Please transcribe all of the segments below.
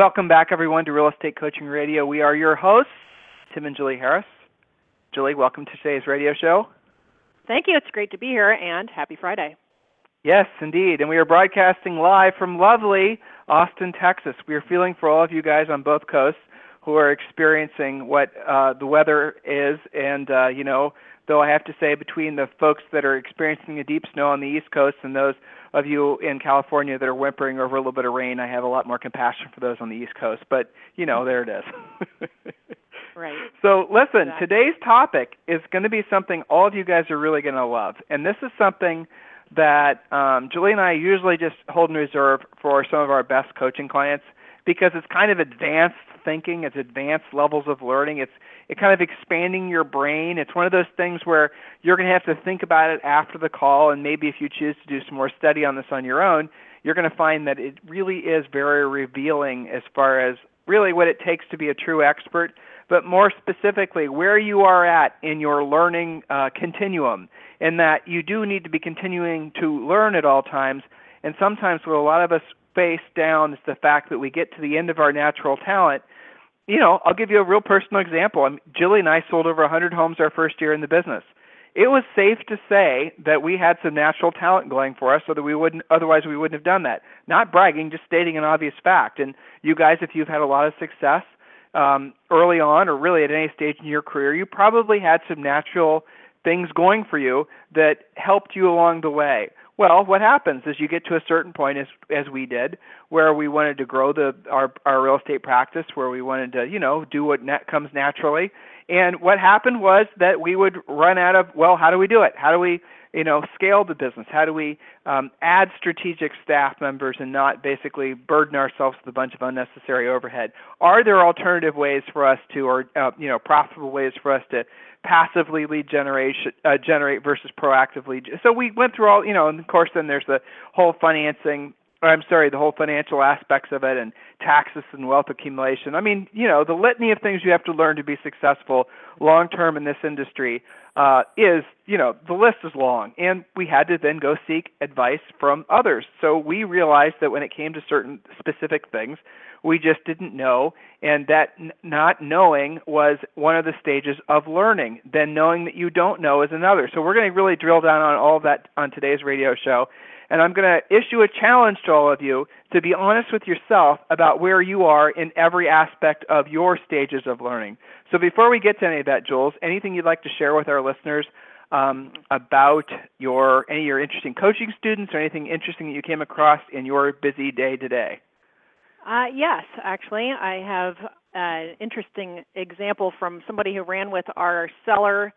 Welcome back, everyone, to Real Estate Coaching Radio. We are your hosts, Tim and Julie Harris. Julie, welcome to today's radio show. Thank you. It's great to be here, and happy Friday. Yes, indeed. And we are broadcasting live from lovely Austin, Texas. We are feeling for all of you guys on both coasts who are experiencing what uh, the weather is. And, uh, you know, though I have to say, between the folks that are experiencing the deep snow on the East Coast and those of you in California that are whimpering over a little bit of rain, I have a lot more compassion for those on the East Coast. But you know, there it is. right. So listen, exactly. today's topic is going to be something all of you guys are really going to love, and this is something that um, Julie and I usually just hold in reserve for some of our best coaching clients because it's kind of advanced thinking, it's advanced levels of learning, it's it kind of expanding your brain. It's one of those things where you're going to have to think about it after the call, and maybe if you choose to do some more study on this on your own, you're going to find that it really is very revealing as far as really what it takes to be a true expert, but more specifically, where you are at in your learning uh, continuum, in that you do need to be continuing to learn at all times. And sometimes what a lot of us face down is the fact that we get to the end of our natural talent you know, I'll give you a real personal example. I'm, Julie and I sold over 100 homes our first year in the business. It was safe to say that we had some natural talent going for us, so that we wouldn't otherwise we wouldn't have done that. Not bragging, just stating an obvious fact. And you guys, if you've had a lot of success um, early on, or really at any stage in your career, you probably had some natural things going for you that helped you along the way. Well, what happens is you get to a certain point, as as we did, where we wanted to grow the our our real estate practice, where we wanted to you know do what net comes naturally, and what happened was that we would run out of well, how do we do it? How do we you know scale the business? How do we um, add strategic staff members and not basically burden ourselves with a bunch of unnecessary overhead? Are there alternative ways for us to, or uh, you know, profitable ways for us to passively lead generation uh, generate versus proactively. So we went through all, you know, and of course then there's the whole financing I'm sorry, the whole financial aspects of it and taxes and wealth accumulation. I mean, you know, the litany of things you have to learn to be successful long term in this industry uh, is, you know, the list is long. And we had to then go seek advice from others. So we realized that when it came to certain specific things, we just didn't know. And that n- not knowing was one of the stages of learning. Then knowing that you don't know is another. So we're going to really drill down on all that on today's radio show and I'm going to issue a challenge to all of you to be honest with yourself about where you are in every aspect of your stages of learning. So before we get to any of that, Jules, anything you'd like to share with our listeners um, about your any of your interesting coaching students or anything interesting that you came across in your busy day today? Uh, yes, actually, I have an interesting example from somebody who ran with our seller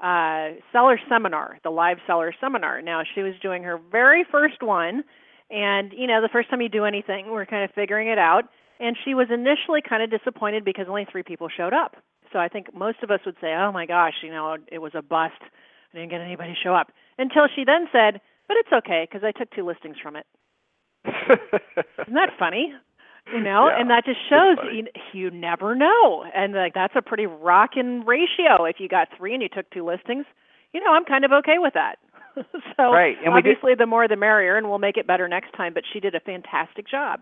uh, seller seminar, the live seller seminar. Now she was doing her very first one, and you know the first time you do anything, we're kind of figuring it out. And she was initially kind of disappointed because only three people showed up. So I think most of us would say, "Oh my gosh, you know, it was a bust. I didn't get anybody to show up." Until she then said, "But it's okay because I took two listings from it." Isn't that funny? You know? Yeah, and that just shows you, you never know. And like that's a pretty rocking ratio. If you got three and you took two listings you know i'm kind of okay with that. So right. and obviously did, the more the merrier and we'll make it better next time but she did a fantastic job.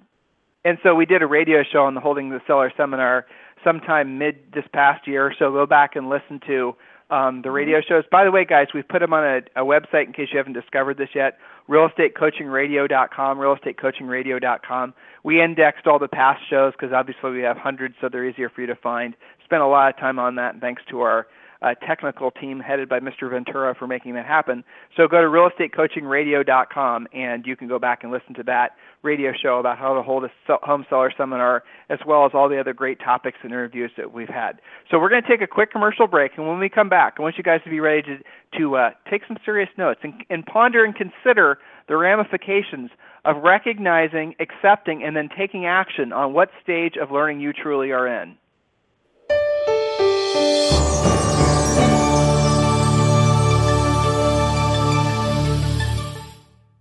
And so we did a radio show on the holding the seller seminar sometime mid this past year so go back and listen to um, the radio shows. By the way, guys, we've put them on a, a website in case you haven't discovered this yet. RealEstateCoachingRadio.com. RealEstateCoachingRadio.com. We indexed all the past shows because obviously we have hundreds, so they're easier for you to find. Spent a lot of time on that, and thanks to our uh, technical team headed by Mr. Ventura for making that happen. So go to realestatecoachingradio.com and you can go back and listen to that radio show about how to hold a home seller seminar as well as all the other great topics and interviews that we've had. So we're going to take a quick commercial break and when we come back, I want you guys to be ready to, to uh, take some serious notes and, and ponder and consider the ramifications of recognizing, accepting, and then taking action on what stage of learning you truly are in.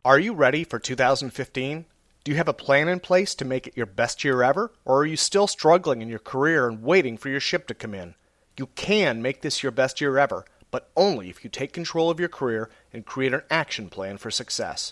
Are you ready for 2015? Do you have a plan in place to make it your best year ever? Or are you still struggling in your career and waiting for your ship to come in? You can make this your best year ever, but only if you take control of your career and create an action plan for success.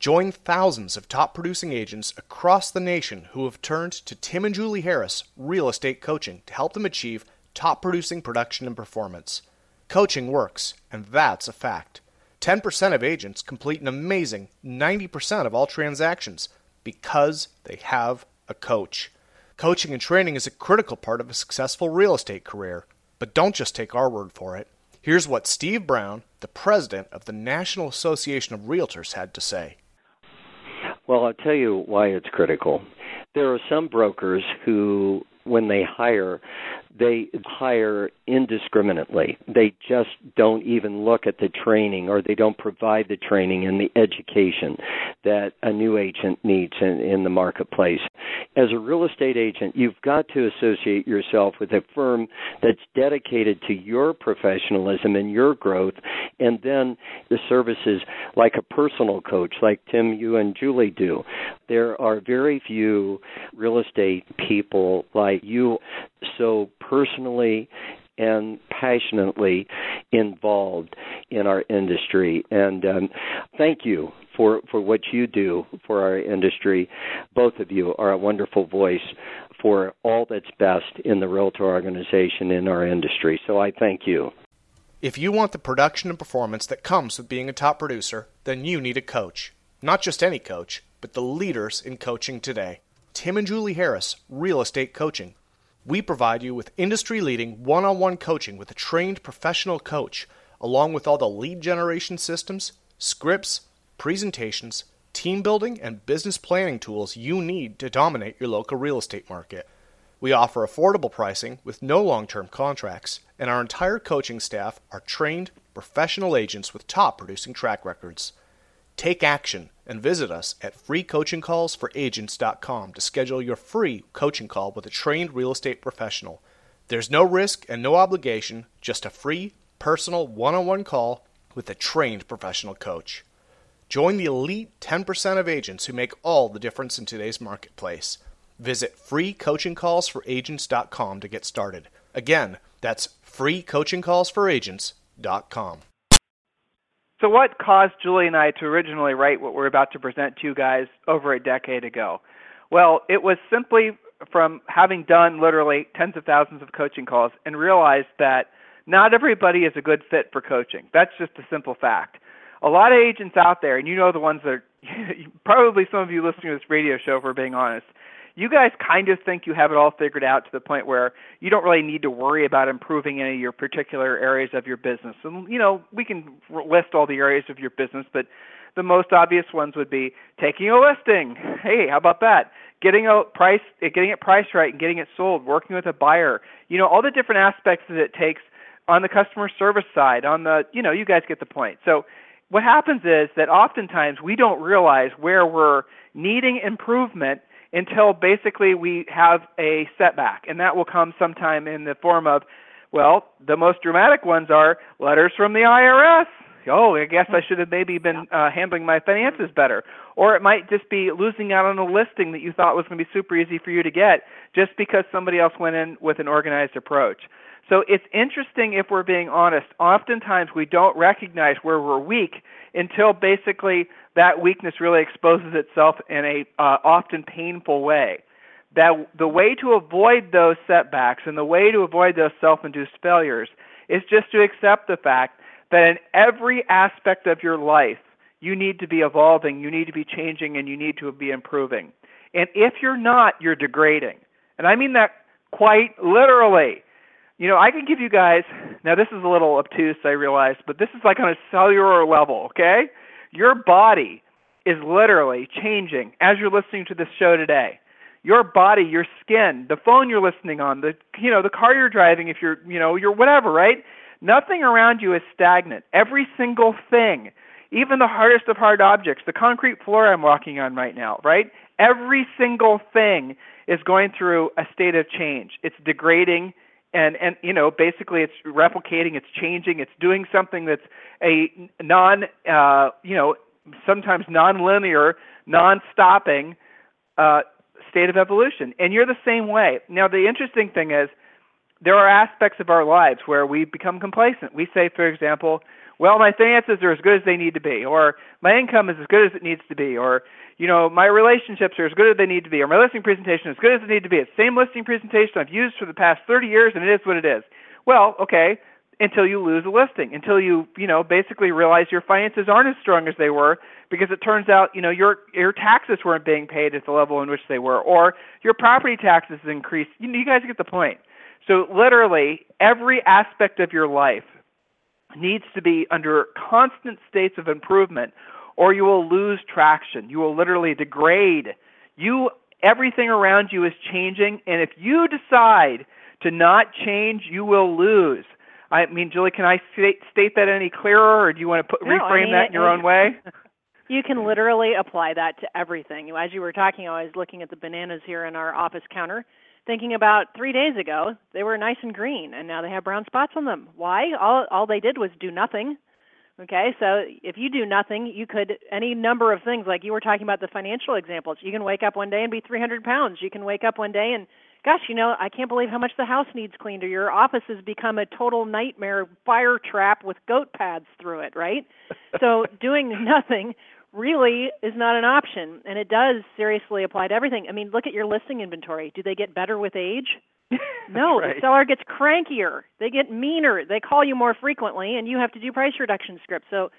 Join thousands of top producing agents across the nation who have turned to Tim and Julie Harris Real Estate Coaching to help them achieve top producing production and performance. Coaching works, and that's a fact. 10% of agents complete an amazing 90% of all transactions because they have a coach. Coaching and training is a critical part of a successful real estate career, but don't just take our word for it. Here's what Steve Brown, the president of the National Association of Realtors, had to say. Well, I'll tell you why it's critical. There are some brokers who, when they hire, they hire indiscriminately. They just don't even look at the training or they don't provide the training and the education that a new agent needs in, in the marketplace. As a real estate agent, you've got to associate yourself with a firm that's dedicated to your professionalism and your growth, and then the services like a personal coach, like Tim, you and Julie do. There are very few real estate people like you so personally and passionately involved in our industry. And um, thank you for, for what you do for our industry. Both of you are a wonderful voice for all that's best in the Realtor organization in our industry. So I thank you. If you want the production and performance that comes with being a top producer, then you need a coach. Not just any coach, but the leaders in coaching today. Tim and Julie Harris, Real Estate Coaching. We provide you with industry leading one on one coaching with a trained professional coach, along with all the lead generation systems, scripts, presentations, team building, and business planning tools you need to dominate your local real estate market. We offer affordable pricing with no long term contracts, and our entire coaching staff are trained professional agents with top producing track records. Take action and visit us at freecoachingcallsforagents.com to schedule your free coaching call with a trained real estate professional. There's no risk and no obligation, just a free, personal one on one call with a trained professional coach. Join the elite 10% of agents who make all the difference in today's marketplace. Visit freecoachingcallsforagents.com to get started. Again, that's freecoachingcallsforagents.com. So, what caused Julie and I to originally write what we're about to present to you guys over a decade ago? Well, it was simply from having done literally tens of thousands of coaching calls and realized that not everybody is a good fit for coaching. That's just a simple fact. A lot of agents out there, and you know the ones that are probably some of you listening to this radio show, if we're being honest, you guys kind of think you have it all figured out to the point where you don't really need to worry about improving any of your particular areas of your business. And you know, we can list all the areas of your business, but the most obvious ones would be taking a listing. Hey, how about that? Getting a price, eh, getting it priced right and getting it sold, working with a buyer. You know, all the different aspects that it takes on the customer service side, on the, you know, you guys get the point. So what happens is that oftentimes we don't realize where we're needing improvement until basically we have a setback. And that will come sometime in the form of, well, the most dramatic ones are letters from the IRS. Oh, I guess I should have maybe been uh, handling my finances better. Or it might just be losing out on a listing that you thought was going to be super easy for you to get just because somebody else went in with an organized approach. So it's interesting if we're being honest. Oftentimes we don't recognize where we're weak until basically that weakness really exposes itself in a uh, often painful way. That the way to avoid those setbacks and the way to avoid those self-induced failures is just to accept the fact that in every aspect of your life you need to be evolving, you need to be changing, and you need to be improving. And if you're not, you're degrading. And I mean that quite literally. You know, I can give you guys, now this is a little obtuse, I realize, but this is like on a cellular level, okay? Your body is literally changing as you're listening to this show today. Your body, your skin, the phone you're listening on, the you know, the car you're driving if you're, you know, you're whatever, right? Nothing around you is stagnant. Every single thing, even the hardest of hard objects, the concrete floor I'm walking on right now, right? Every single thing is going through a state of change. It's degrading, and and you know basically it's replicating it's changing it's doing something that's a non uh, you know sometimes non-linear, non-stopping uh, state of evolution. And you're the same way. Now, the interesting thing is, there are aspects of our lives where we become complacent. We say, for example, well, my finances are as good as they need to be, or my income is as good as it needs to be, or you know, my relationships are as good as they need to be, or my listing presentation is as good as it needs to be. It's the same listing presentation I've used for the past 30 years, and it is what it is. Well, okay, until you lose a listing, until you, you know, basically realize your finances aren't as strong as they were because it turns out, you know, your your taxes weren't being paid at the level in which they were, or your property taxes increased. You, you guys get the point. So literally, every aspect of your life needs to be under constant states of improvement, or you will lose traction. You will literally degrade. You everything around you is changing, and if you decide to not change, you will lose. I mean, Julie, can I state, state that any clearer, or do you want to put, no, reframe I mean, that in your own way? You can literally apply that to everything. As you were talking, I was looking at the bananas here in our office counter, thinking about three days ago they were nice and green, and now they have brown spots on them. Why? All all they did was do nothing. Okay, so if you do nothing, you could any number of things like you were talking about the financial examples. You can wake up one day and be 300 pounds. You can wake up one day and gosh, you know, I can't believe how much the house needs cleaned, or your office has become a total nightmare fire trap with goat pads through it, right? so doing nothing really is not an option, and it does seriously apply to everything. I mean, look at your listing inventory. Do they get better with age? No, right. the seller gets crankier. They get meaner. They call you more frequently, and you have to do price reduction scripts. So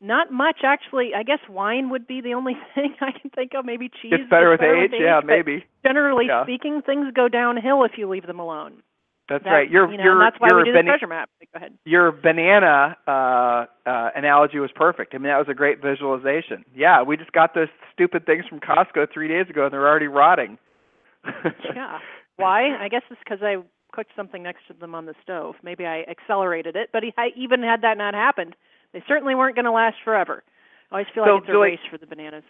not much actually. I guess wine would be the only thing I can think of. Maybe cheese. Gets better, with, better age. with age. Yeah, maybe. Generally yeah. speaking, things go downhill if you leave them alone. That's that, right. Your you know, your that's why your we do the treasure map. Go ahead. Your banana uh, uh, analogy was perfect. I mean, that was a great visualization. Yeah, we just got those stupid things from Costco three days ago, and they're already rotting. yeah. Why? I guess it's because I cooked something next to them on the stove. Maybe I accelerated it, but I, even had that not happened, they certainly weren't going to last forever. I always feel So, like it's a Julie- race for the bananas.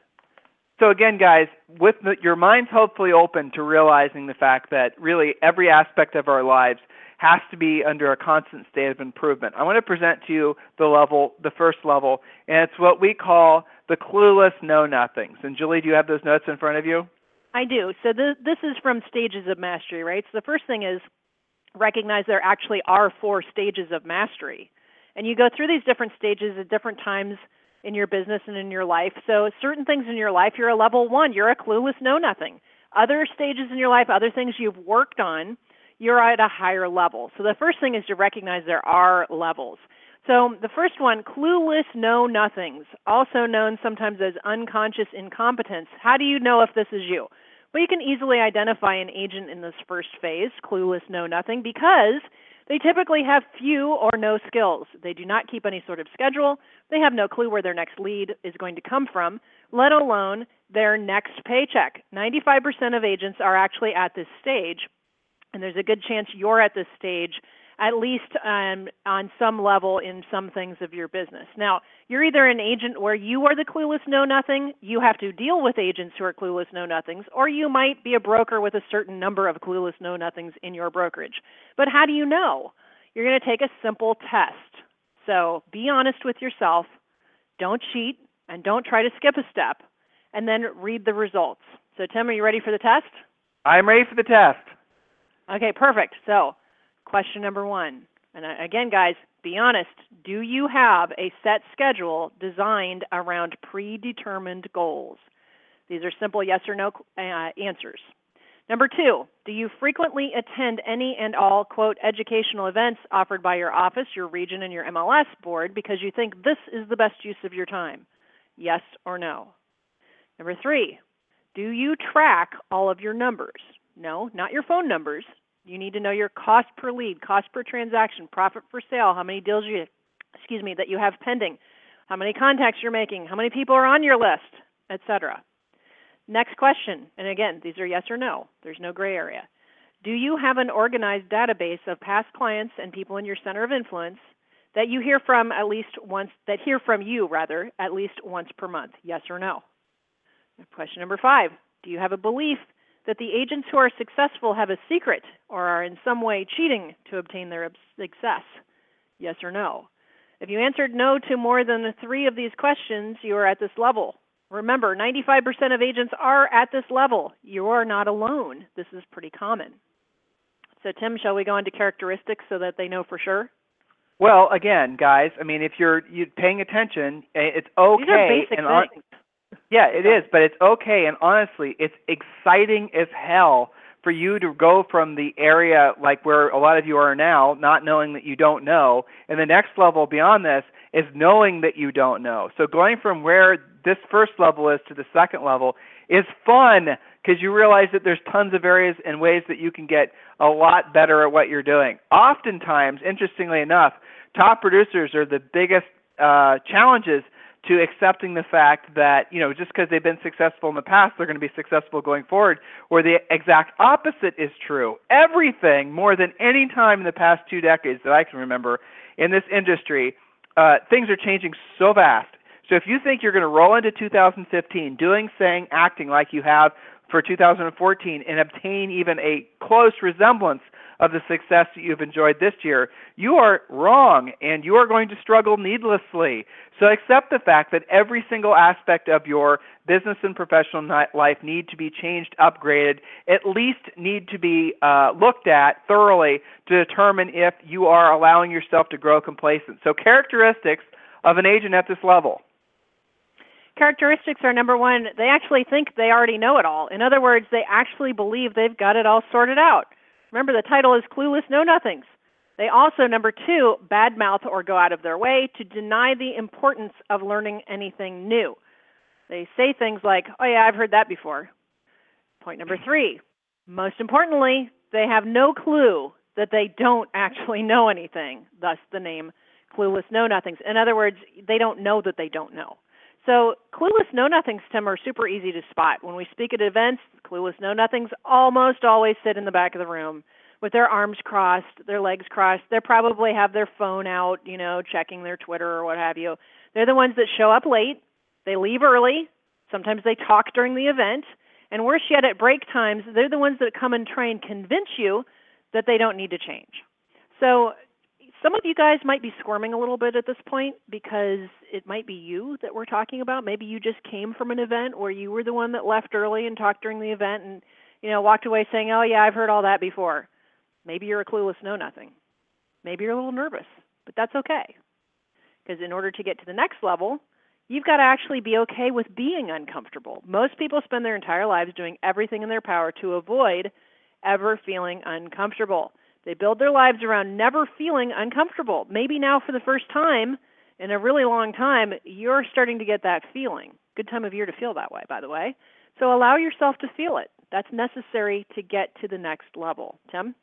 So again, guys, with the, your minds hopefully open to realizing the fact that really every aspect of our lives has to be under a constant state of improvement. I want to present to you the level, the first level, and it's what we call the clueless know-nothings. And Julie, do you have those notes in front of you? I do. So th- this is from stages of mastery, right? So the first thing is recognize there actually are four stages of mastery. And you go through these different stages at different times in your business and in your life. So certain things in your life, you're a level one, you're a clueless know nothing. Other stages in your life, other things you've worked on, you're at a higher level. So the first thing is to recognize there are levels. So the first one, clueless know nothings, also known sometimes as unconscious incompetence. How do you know if this is you? Well, you can easily identify an agent in this first phase, clueless know nothing, because they typically have few or no skills. They do not keep any sort of schedule. They have no clue where their next lead is going to come from, let alone their next paycheck. 95% of agents are actually at this stage, and there's a good chance you're at this stage at least um, on some level in some things of your business. Now, you're either an agent where you are the clueless know nothing, you have to deal with agents who are clueless know nothings, or you might be a broker with a certain number of clueless know nothings in your brokerage. But how do you know? You're going to take a simple test. So be honest with yourself, don't cheat, and don't try to skip a step, and then read the results. So, Tim, are you ready for the test? I'm ready for the test. Okay, perfect. So, question number one. And again, guys, be honest. Do you have a set schedule designed around predetermined goals? These are simple yes or no uh, answers. Number two, do you frequently attend any and all, quote, educational events offered by your office, your region, and your MLS board because you think this is the best use of your time? Yes or no? Number three, do you track all of your numbers? No, not your phone numbers. You need to know your cost per lead, cost per transaction, profit per sale, how many deals you, excuse me, that you have pending, how many contacts you're making, how many people are on your list, etc. Next question, and again, these are yes or no. There's no gray area. Do you have an organized database of past clients and people in your center of influence that you hear from at least once that hear from you rather at least once per month? Yes or no? Question number 5. Do you have a belief that the agents who are successful have a secret or are in some way cheating to obtain their success? Yes or no? If you answered no to more than three of these questions, you are at this level. Remember, 95% of agents are at this level. You are not alone. This is pretty common. So, Tim, shall we go into characteristics so that they know for sure? Well, again, guys, I mean, if you're you paying attention, eh, it's okay. These are basic and things. Yeah, it is, but it's okay. And honestly, it's exciting as hell for you to go from the area like where a lot of you are now, not knowing that you don't know, and the next level beyond this is knowing that you don't know. So going from where this first level is to the second level is fun because you realize that there's tons of areas and ways that you can get a lot better at what you're doing. Oftentimes, interestingly enough, top producers are the biggest uh, challenges to accepting the fact that you know just because they've been successful in the past they're going to be successful going forward where the exact opposite is true. Everything more than any time in the past two decades that i can remember in this industry uh, things are changing so fast. So if you think you're going to roll into 2015 doing saying acting like you have for 2014 and obtain even a close resemblance of the success that you've enjoyed this year, you are wrong and you are going to struggle needlessly. So accept the fact that every single aspect of your business and professional life need to be changed, upgraded, at least need to be uh, looked at thoroughly to determine if you are allowing yourself to grow complacent. So characteristics of an agent at this level characteristics are number one, they actually think they already know it all. In other words, they actually believe they've got it all sorted out. Remember, the title is Clueless Know Nothings. They also, number two, badmouth or go out of their way to deny the importance of learning anything new. They say things like, oh, yeah, I've heard that before. Point number three, most importantly, they have no clue that they don't actually know anything, thus the name Clueless Know Nothings. In other words, they don't know that they don't know. So clueless know nothings, Tim, are super easy to spot. When we speak at events, clueless know nothings almost always sit in the back of the room with their arms crossed, their legs crossed. They probably have their phone out, you know, checking their Twitter or what have you. They're the ones that show up late. They leave early. Sometimes they talk during the event. And worse yet, at break times, they're the ones that come and try and convince you that they don't need to change. So some of you guys might be squirming a little bit at this point because it might be you that we're talking about. Maybe you just came from an event where you were the one that left early and talked during the event and you know walked away saying, "Oh yeah, I've heard all that before." Maybe you're a clueless know nothing. Maybe you're a little nervous, but that's okay. Because in order to get to the next level, you've got to actually be okay with being uncomfortable. Most people spend their entire lives doing everything in their power to avoid ever feeling uncomfortable. They build their lives around never feeling uncomfortable. Maybe now, for the first time in a really long time, you're starting to get that feeling. Good time of year to feel that way, by the way. So allow yourself to feel it. That's necessary to get to the next level. Tim?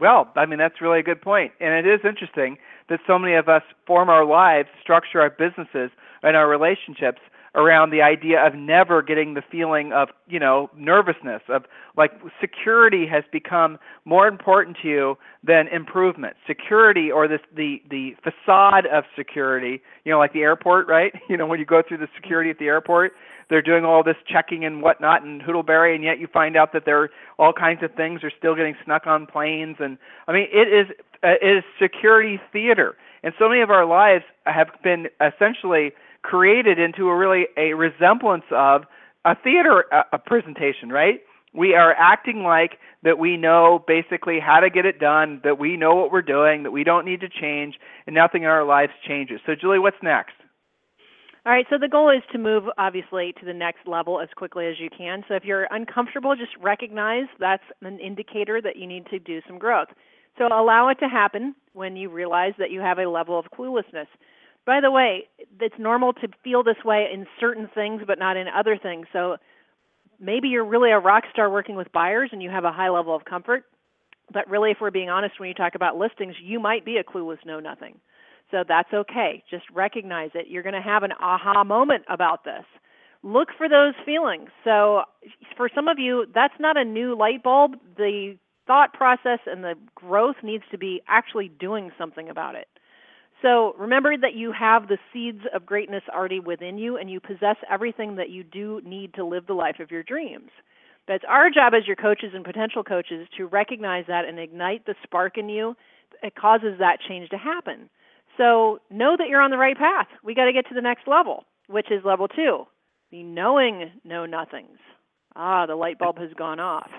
Well, I mean, that's really a good point. And it is interesting that so many of us form our lives, structure our businesses, and our relationships around the idea of never getting the feeling of you know nervousness of like security has become more important to you than improvement. Security or this the the facade of security you know like the airport right? You know when you go through the security at the airport they're doing all this checking and whatnot and hoodleberry and yet you find out that there are all kinds of things are still getting snuck on planes and i mean it is uh, it is security theater. And so many of our lives have been essentially created into a really a resemblance of a theater a, a presentation, right? We are acting like that we know basically how to get it done, that we know what we're doing, that we don't need to change, and nothing in our lives changes. So, Julie, what's next? All right, so the goal is to move obviously to the next level as quickly as you can. So if you're uncomfortable, just recognize that's an indicator that you need to do some growth. So allow it to happen when you realize that you have a level of cluelessness. By the way, it's normal to feel this way in certain things, but not in other things. So maybe you're really a rock star working with buyers and you have a high level of comfort. But really, if we're being honest, when you talk about listings, you might be a clueless know nothing. So that's okay. Just recognize it. You're going to have an aha moment about this. Look for those feelings. So for some of you, that's not a new light bulb. The thought process and the growth needs to be actually doing something about it. So remember that you have the seeds of greatness already within you and you possess everything that you do need to live the life of your dreams. But it's our job as your coaches and potential coaches to recognize that and ignite the spark in you. It causes that change to happen. So know that you're on the right path. We got to get to the next level, which is level two, the knowing know nothings. Ah, the light bulb has gone off.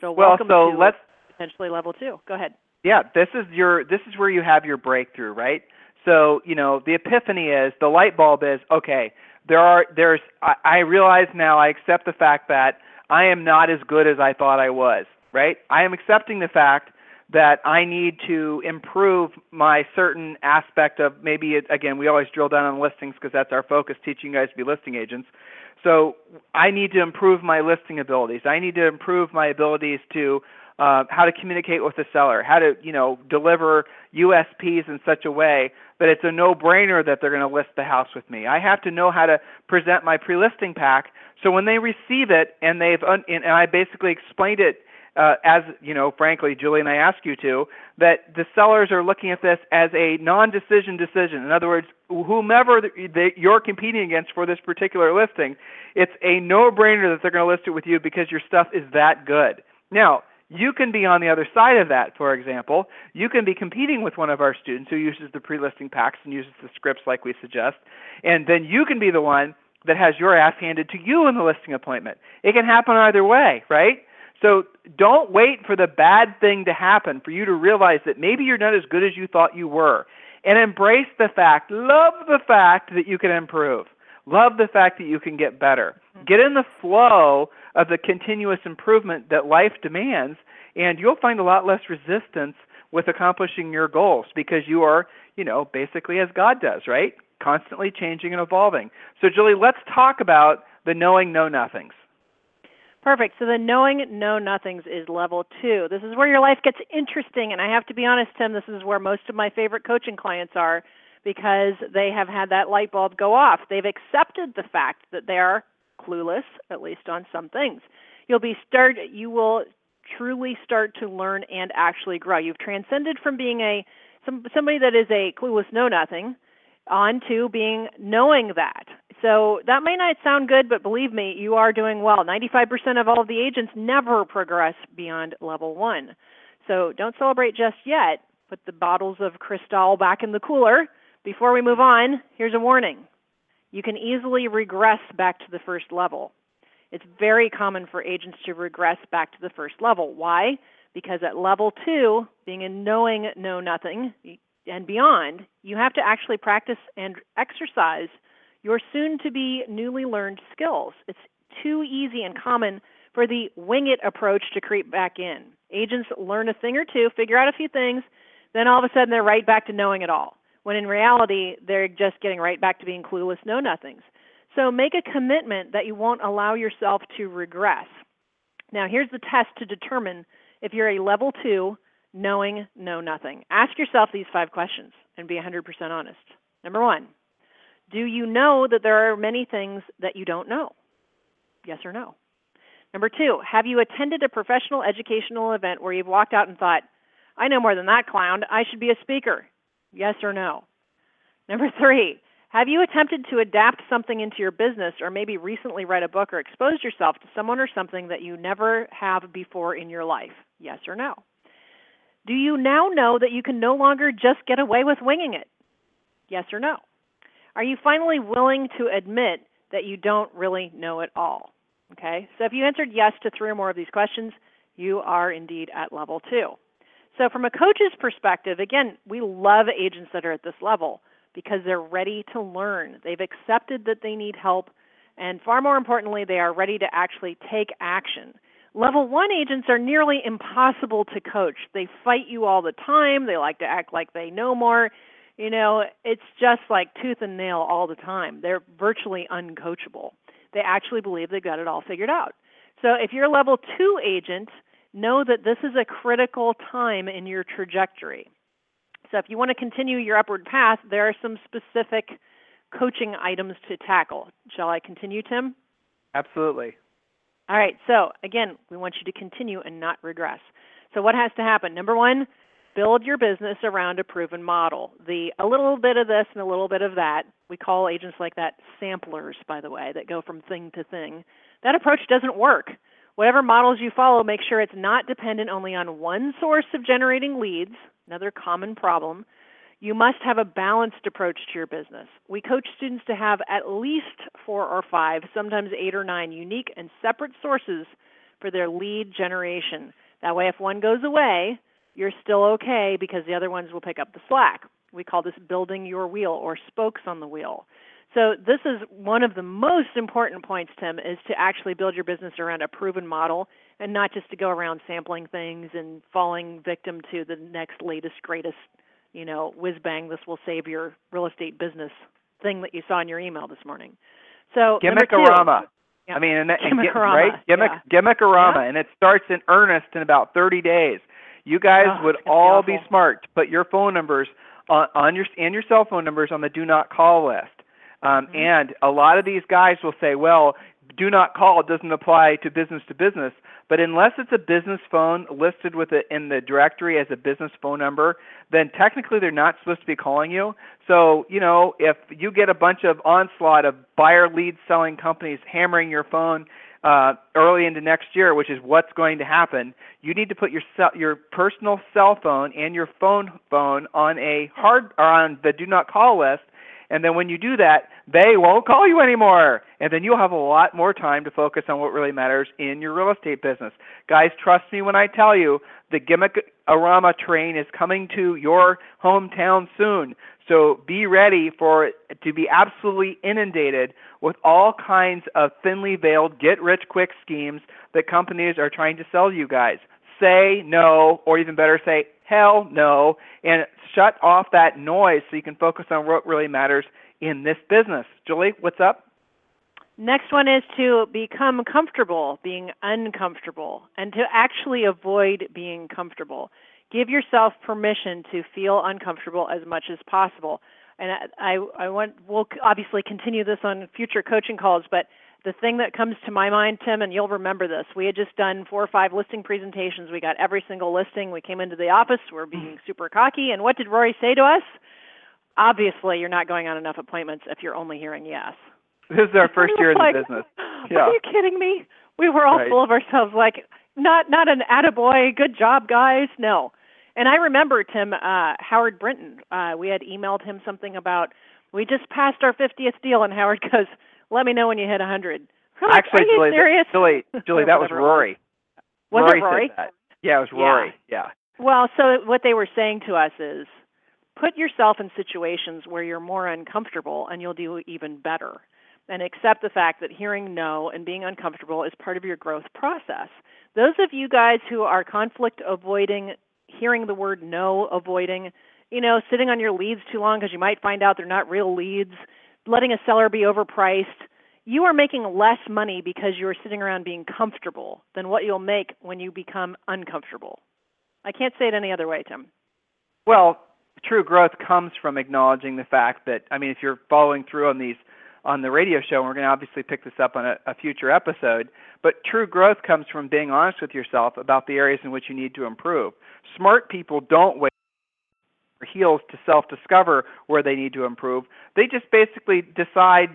So well, welcome so to let's potentially level two. Go ahead. Yeah, this is your this is where you have your breakthrough, right? So you know the epiphany is the light bulb is okay. There are there's I, I realize now I accept the fact that I am not as good as I thought I was, right? I am accepting the fact that I need to improve my certain aspect of maybe it, again we always drill down on listings because that's our focus teaching you guys to be listing agents. So I need to improve my listing abilities. I need to improve my abilities to uh, how to communicate with the seller, how to you know deliver USPs in such a way that it's a no-brainer that they're going to list the house with me. I have to know how to present my pre-listing pack so when they receive it and they've un- and I basically explained it uh, as you know, frankly, Julie and I ask you to, that the sellers are looking at this as a non-decision decision. In other words, whomever they, you're competing against for this particular listing, it's a no-brainer that they're going to list it with you because your stuff is that good. Now, you can be on the other side of that, for example. You can be competing with one of our students who uses the pre listing packs and uses the scripts like we suggest, and then you can be the one that has your ass handed to you in the listing appointment. It can happen either way, right? So don't wait for the bad thing to happen for you to realize that maybe you're not as good as you thought you were. And embrace the fact, love the fact that you can improve. Love the fact that you can get better. Mm-hmm. Get in the flow of the continuous improvement that life demands, and you'll find a lot less resistance with accomplishing your goals because you are, you know, basically as God does, right? Constantly changing and evolving. So, Julie, let's talk about the knowing know nothings. Perfect. So the knowing know nothings is level two. This is where your life gets interesting, and I have to be honest, Tim. This is where most of my favorite coaching clients are because they have had that light bulb go off. They've accepted the fact that they are clueless, at least on some things. You'll be start you will truly start to learn and actually grow. You've transcended from being a some, somebody that is a clueless know nothing onto being knowing that. So that may not sound good, but believe me, you are doing well. 95% of all of the agents never progress beyond level 1. So don't celebrate just yet. Put the bottles of Cristal back in the cooler. Before we move on, here's a warning you can easily regress back to the first level. It's very common for agents to regress back to the first level. Why? Because at level two, being a knowing know nothing and beyond, you have to actually practice and exercise your soon to be newly learned skills. It's too easy and common for the wing it approach to creep back in. Agents learn a thing or two, figure out a few things, then all of a sudden they're right back to knowing it all when in reality, they're just getting right back to being clueless know nothings. So make a commitment that you won't allow yourself to regress. Now, here's the test to determine if you're a level two, knowing know nothing. Ask yourself these five questions and be 100% honest. Number one, do you know that there are many things that you don't know? Yes or no? Number two, have you attended a professional educational event where you've walked out and thought, I know more than that clown, I should be a speaker? Yes or no? Number three, have you attempted to adapt something into your business or maybe recently read a book or exposed yourself to someone or something that you never have before in your life? Yes or no? Do you now know that you can no longer just get away with winging it? Yes or no? Are you finally willing to admit that you don't really know it all? Okay, so if you answered yes to three or more of these questions, you are indeed at level two. So, from a coach's perspective, again, we love agents that are at this level because they're ready to learn. They've accepted that they need help, and far more importantly, they are ready to actually take action. Level one agents are nearly impossible to coach. They fight you all the time, they like to act like they know more. You know, it's just like tooth and nail all the time. They're virtually uncoachable. They actually believe they've got it all figured out. So, if you're a level two agent, know that this is a critical time in your trajectory. So, if you want to continue your upward path, there are some specific coaching items to tackle. Shall I continue, Tim? Absolutely. All right. So, again, we want you to continue and not regress. So, what has to happen? Number one, build your business around a proven model. The a little bit of this and a little bit of that. We call agents like that samplers, by the way, that go from thing to thing. That approach doesn't work. Whatever models you follow, make sure it's not dependent only on one source of generating leads, another common problem. You must have a balanced approach to your business. We coach students to have at least four or five, sometimes eight or nine, unique and separate sources for their lead generation. That way, if one goes away, you're still okay because the other ones will pick up the slack. We call this building your wheel or spokes on the wheel. So this is one of the most important points, Tim, is to actually build your business around a proven model and not just to go around sampling things and falling victim to the next latest greatest, you know, whiz bang this will save your real estate business thing that you saw in your email this morning. So gimmickorama. Yeah. I mean, and, that, and Gimmickorama, right? Gimmick, yeah. gimmickorama, Yeah. and it starts in earnest in about 30 days. You guys Oh, would gonna be all be smart to put your phone numbers on, on your and your cell phone numbers on the do not call list. Um, Mm-hmm. And a lot of these guys will say, well, do not call doesn't apply to business to business. But unless it's a business phone listed with it in the directory as a business phone number, then technically they're not supposed to be calling you. So, you know, if you get a bunch of onslaught of buyer lead selling companies hammering your phone uh, early into next year, which is what's going to happen, you need to put your cell, your personal cell phone and your phone phone on a hard or on the do not call list. And then when you do that, they won't call you anymore. And then you'll have a lot more time to focus on what really matters in your real estate business. Guys, trust me when I tell you the Gimmick Arama train is coming to your hometown soon. So be ready for to be absolutely inundated with all kinds of thinly veiled get rich quick schemes that companies are trying to sell you guys. Say no, or even better, say hell no, and shut off that noise so you can focus on what really matters in this business. Julie, what's up? Next one is to become comfortable being uncomfortable and to actually avoid being comfortable. Give yourself permission to feel uncomfortable as much as possible. And I, I, want we'll obviously continue this on future coaching calls, but the thing that comes to my mind, Tim, and you'll remember this, we had just done four or five listing presentations. We got every single listing. We came into the office. We're being super cocky. And what did Rory say to us? Obviously, you're not going on enough appointments if you're only hearing yes. This is our first year in were the business. Yeah. Are you kidding me? We were all Right. full of ourselves, like not not an attaboy, good job, guys. No. And I remember Tim uh, Howard Brinton. Uh, we had emailed him something about we just passed our 50th deal, and Howard goes, "Let me know when you hit 100." We're like, Actually, Are you Julie, serious? Julie, Julie, that was Whatever it was. Rory. Was Rory it Rory? Yeah, it was Yeah. Rory. Yeah. Well, so what they were saying to us is put yourself in situations where you're more uncomfortable and you'll do even better. And accept the fact that hearing no and being uncomfortable is part of your growth process. Those of you guys who are conflict avoiding, hearing the word no avoiding, you know, sitting on your leads too long because you might find out they're not real leads, letting a seller be overpriced, you are making less money because you are sitting around being comfortable than what you'll make when you become uncomfortable. I can't say it any other way, Tim. Well, true growth comes from acknowledging the fact that I mean, if you're following through on these on the radio show, and we're going to obviously pick this up on a, a future episode, but true growth comes from being honest with yourself about the areas in which you need to improve. Smart people don't wait heels to self-discover where they need to improve. They just basically decide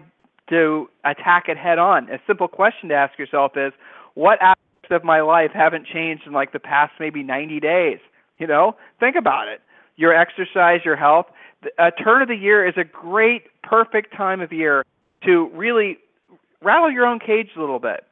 to attack it head on. A simple question to ask yourself is, what aspects of my life haven't changed in like the past maybe 90 days? You know, think about it. Your exercise, your health. A turn of the year is a great, perfect time of year to really rattle your own cage a little bit.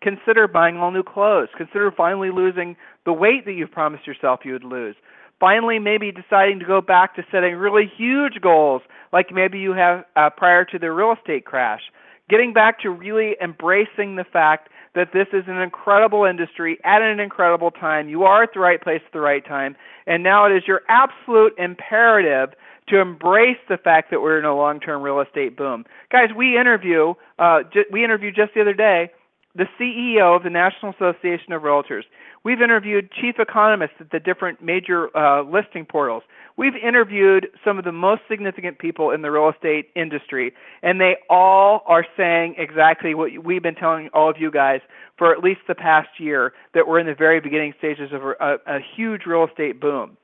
Consider buying all new clothes. Consider finally losing the weight that you've promised yourself you would lose. Finally, maybe deciding to go back to setting really huge goals, like maybe you have uh, prior to the real estate crash. Getting back to really embracing the fact that this is an incredible industry at an incredible time. You are at the right place at the right time, and now it is your absolute imperative to embrace the fact that we're in a long-term real estate boom. Guys, we interview uh, ju- we interviewed just the other day the CEO of the National Association of Realtors. We've interviewed chief economists at the different major uh, listing portals. We've interviewed some of the most significant people in the real estate industry, and they all are saying exactly what we've been telling all of you guys for at least the past year that we're in the very beginning stages of a, a, a huge real estate boom.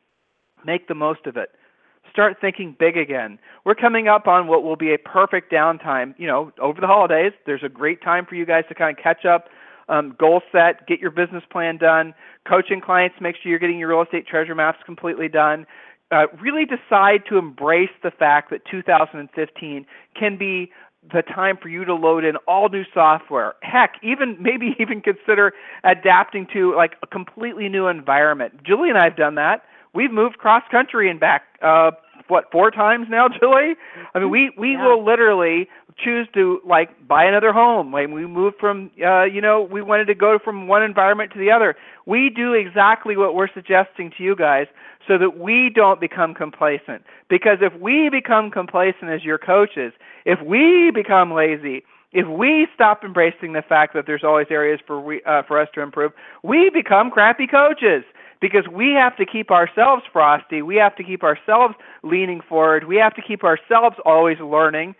Make the most of it start thinking big again. We're coming up on what will be a perfect downtime. You know, over the holidays, there's a great time for you guys to kind of catch up, um, goal set, get your business plan done, coaching clients, make sure you're getting your real estate treasure maps completely done, uh, really decide to embrace the fact that 2015 can be the time for you to load in all new software. Heck, even maybe even consider adapting to like a completely new environment. Julie and I have done that. We've moved cross country and back uh what four times now, Julie? I mean, we we yeah. will literally choose to like buy another home when we move from uh you know we wanted to go from one environment to the other we do exactly what we're suggesting to you guys so that we don't become complacent because if we become complacent as your coaches if we become lazy if we stop embracing the fact that there's always areas for we uh, for us to improve we become crappy coaches because we have to keep ourselves frosty we have to keep ourselves leaning forward we have to keep ourselves always learning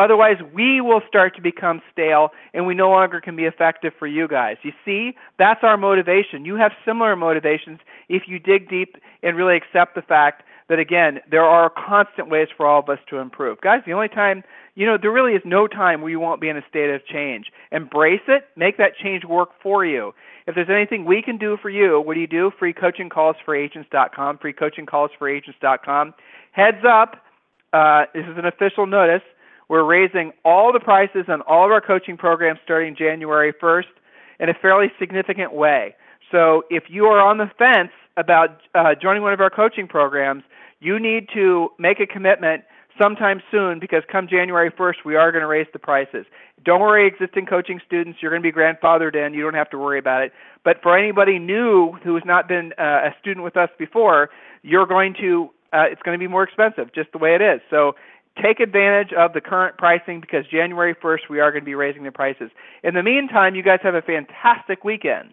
Otherwise, we will start to become stale and we no longer can be effective for you guys. You see, that's our motivation. You have similar motivations if you dig deep and really accept the fact that, again, there are constant ways for all of us to improve. Guys, the only time, you know, there really is no time where you won't be in a state of change. Embrace it, make that change work for you. If there's anything we can do for you, what do you do? Free coaching calls for agents.com, free coaching calls for agents.com. Heads up, uh, this is an official notice we're raising all the prices on all of our coaching programs starting January 1st in a fairly significant way. So if you are on the fence about uh, joining one of our coaching programs, you need to make a commitment sometime soon because come January 1st, we are going to raise the prices. Don't worry, existing coaching students, you're going to be grandfathered in. You don't have to worry about it. But for anybody new who has not been uh, a student with us before, you're going to uh, it's going to be more expensive, just the way it is. So take advantage of the current pricing because January 1st we are going to be raising the prices. In the meantime, you guys have a fantastic weekend.